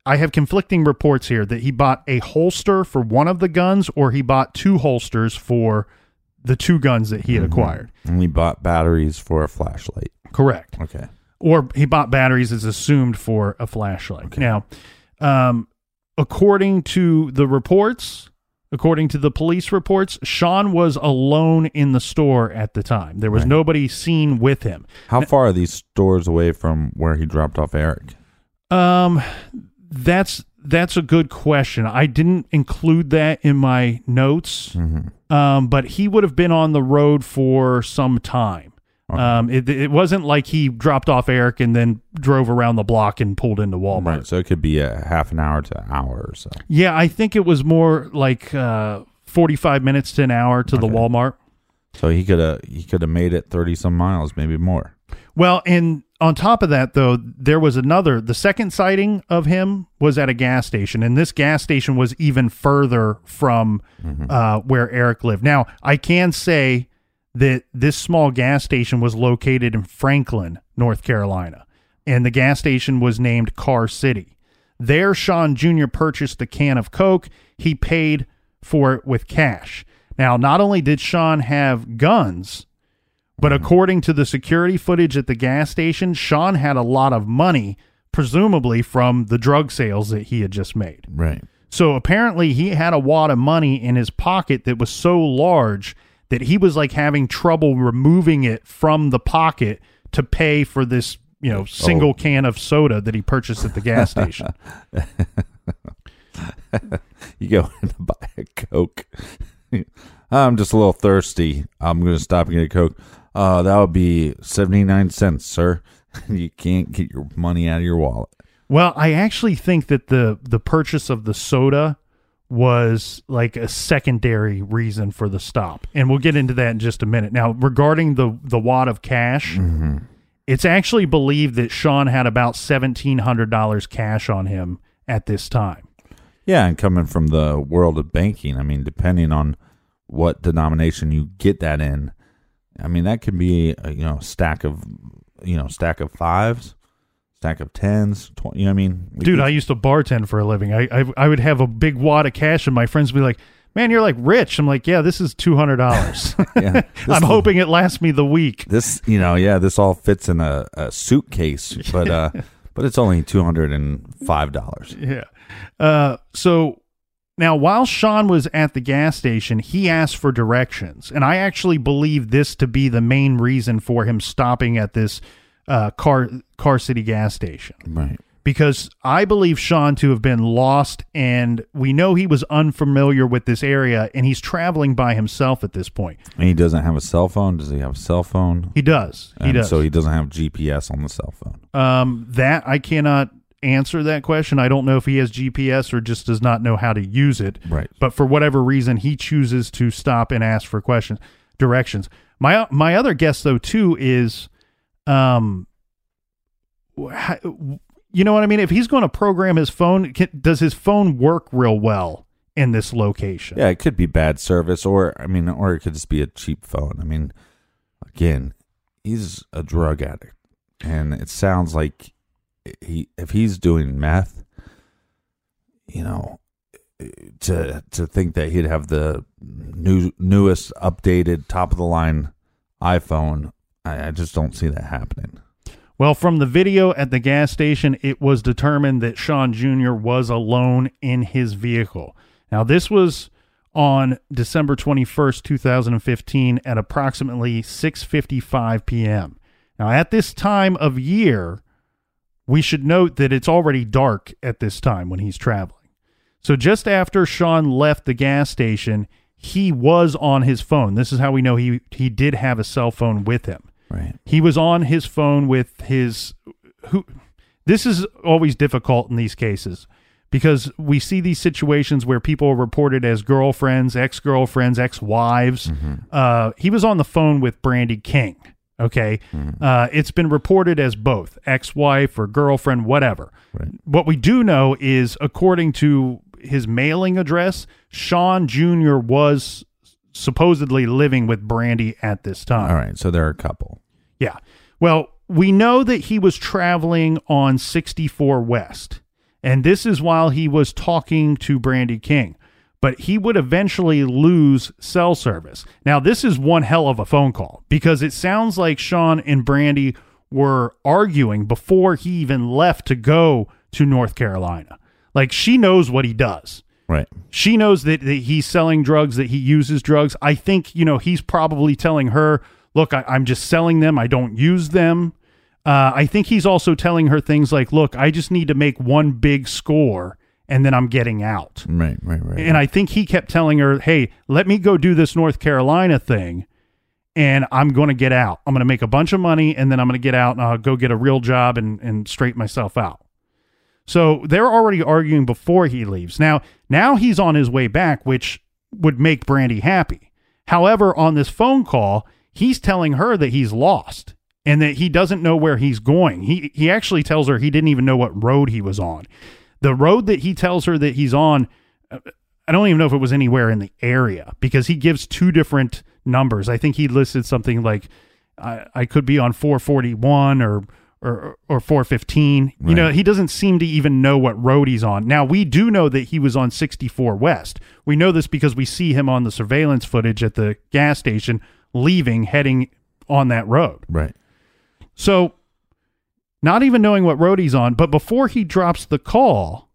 I have conflicting reports here that he bought a holster for one of the guns or he bought two holsters for the two guns that he had acquired. And he bought batteries for a flashlight. Correct Okay. or he bought batteries as assumed for a flashlight. Now, um, according to the reports, according to the police reports, Sean was alone in the store at the time. There was Right. nobody seen with him. How far are these stores away from where he dropped off Eric? Um, that's that's a good question. I didn't include that in my notes. Um, but he would have been on the road for some time. Um, it, it wasn't like he dropped off Eric and then drove around the block and pulled into Walmart. Right. So it could be a half an hour to an hour or so. Yeah, I think it was more like uh, 45 minutes to an hour to the Walmart. So he could have he could have made it thirty some miles, maybe more. Well, and on top of that, though, there was another. The second sighting of him was at a gas station, and this gas station was even further from uh, where Eric lived. Now, I can say that this small gas station was located in Franklin, North Carolina. and the gas station was named Car City. There, Sean Jr. purchased a can of Coke. He paid for it with cash. Now, not only did Sean have guns, but according to the security footage at the gas station, Sean had a lot of money, presumably from the drug sales that he had just made. Right. So apparently, he had a wad of money in his pocket that was so large that he was like having trouble removing it from the pocket to pay for this, you know, oh. single Oh. can of soda that he purchased at the gas station. You go in to buy a Coke. I'm just a little thirsty. I'm going to stop and get a Coke. Uh, that would be 79 cents, sir. you can't get your money out of your wallet. Well, I actually think that the the purchase of the soda was like a secondary reason for the stop, and we'll get into that in just a minute. Now, regarding the the wad of cash, it's actually believed that Sean had about seventeen hundred dollars cash on him at this time. Yeah, and coming from the world of banking, I mean, depending on what denomination you get that in, I mean, that could be a, you know stack of you know stack of fives, stack of tens. 20, you know what I mean? Dude, I used to bartend for a living. I, I I would have a big wad of cash, and my friends would be like, "Man, you're like rich." I'm like, "Yeah, this is two hundred dollars. Yeah, I'm hoping it lasts me the week." this you know yeah this all fits in a, a suitcase, but uh, but it's only two hundred and five dollars. Yeah. Uh, so now, while Sean was at the gas station, he asked for directions, and I actually believe this to be the main reason for him stopping at this uh, car Car City gas station. Right. Because I believe Sean to have been lost, and we know he was unfamiliar with this area, and he's traveling by himself at this point. And he doesn't have a cell phone. Does he have a cell phone? He does. He And does. So he doesn't have GPS on the cell phone. Um, that I cannot answer that question. I don't know if he has GPS or just does not know how to use it. Right. But for whatever reason, he chooses to stop and ask for questions, directions. My my other guess though too is, um, how- you know what I mean? If he's going to program his phone, can, does his phone work real well in this location? Yeah, it could be bad service, or I mean, or it could just be a cheap phone. I mean, again, he's a drug addict, and it sounds like he if he's doing meth, you know, to to think that he'd have the new newest updated top of the line iPhone, I, I just don't see that happening. Well, from the video at the gas station, it was determined that Sean Jr. was alone in his vehicle. Now, this was on December 21st, 2015 at approximately 6:55 p.m. Now, at this time of year, we should note that it's already dark at this time when he's traveling. So just after Sean left the gas station, he was on his phone. This is how we know he he did have a cell phone with him. Right. He was on his phone with his who this is always difficult in these cases because we see these situations where people are reported as girlfriends, ex-girlfriends, ex-wives. Uh, he was on the phone with Brandy King. Okay, uh, it's been reported as both ex-wife or girlfriend, whatever. Right. What we do know is, according to his mailing address, Sean Jr. was supposedly living with Brandy at this time. All right. So there are a couple. Yeah. Well, we know that he was traveling on 64 West, and this is while he was talking to Brandy King. But he would eventually lose cell service. Now, this is one hell of a phone call because it sounds like Sean and Brandy were arguing before he even left to go to North Carolina. Like, she knows what he does Right. she knows that, that he's selling drugs that he uses drugs i think you know he's probably telling her look I, i'm just selling them i don't use them uh, i think he's also telling her things like look i just need to make one big score and then i'm getting out Right. Right. Right. and i think he kept telling her hey let me go do this north carolina thing and i'm going to get out i'm going to make a bunch of money and then i'm going to get out and i'll go get a real job and, and straighten myself out so they're already arguing before he leaves. Now, now he's on his way back, which would make Brandy happy. However, on this phone call, he's telling her that he's lost and that he doesn't know where he's going. He he actually tells her he didn't even know what road he was on. The road that he tells her that he's on, I don't even know if it was anywhere in the area because he gives two different numbers. I think he listed something like I, I could be on 441 or or or 415. You know, he doesn't seem to even know what road he's on. Now, we do know that he was on 64 West. We know this because we see him on the surveillance footage at the gas station leaving heading on that road. Right. So, not even knowing what road he's on, but before he drops the call,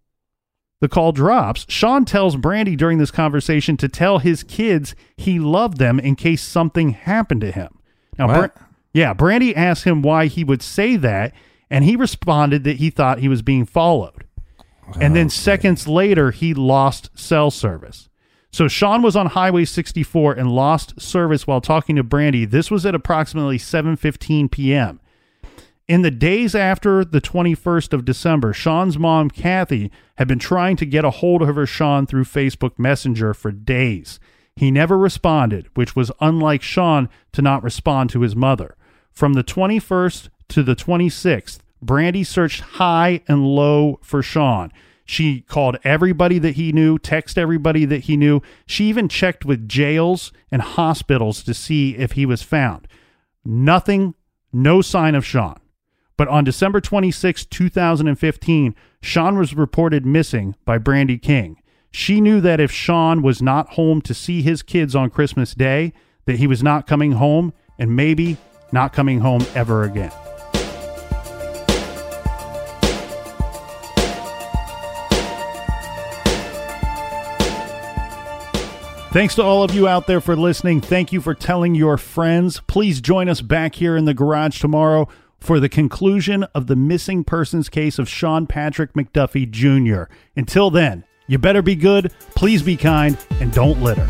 the call drops. Sean tells Brandy during this conversation to tell his kids he loved them in case something happened to him. Now, What? yeah, Brandy asked him why he would say that, and he responded that he thought he was being followed. And then oh, seconds later, he lost cell service. So Sean was on Highway 64 and lost service while talking to Brandy. This was at approximately 7:15 p.m. In the days after the 21st of December, Sean's mom, Kathy, had been trying to get a hold of her Sean through Facebook Messenger for days. He never responded, which was unlike Sean to not respond to his mother. From the 21st to the 26th, Brandy searched high and low for Sean. She called everybody that he knew, texted everybody that he knew. She even checked with jails and hospitals to see if he was found. Nothing, no sign of Sean. But on December 26, 2015, Sean was reported missing by Brandy King. She knew that if Sean was not home to see his kids on Christmas Day, that he was not coming home and maybe not coming home ever again. Thanks to all of you out there for listening. Thank you for telling your friends. Please join us back here in the garage tomorrow for the conclusion of the missing persons case of Sean Patrick McDuffie Jr. Until then, you better be good, please be kind, and don't litter.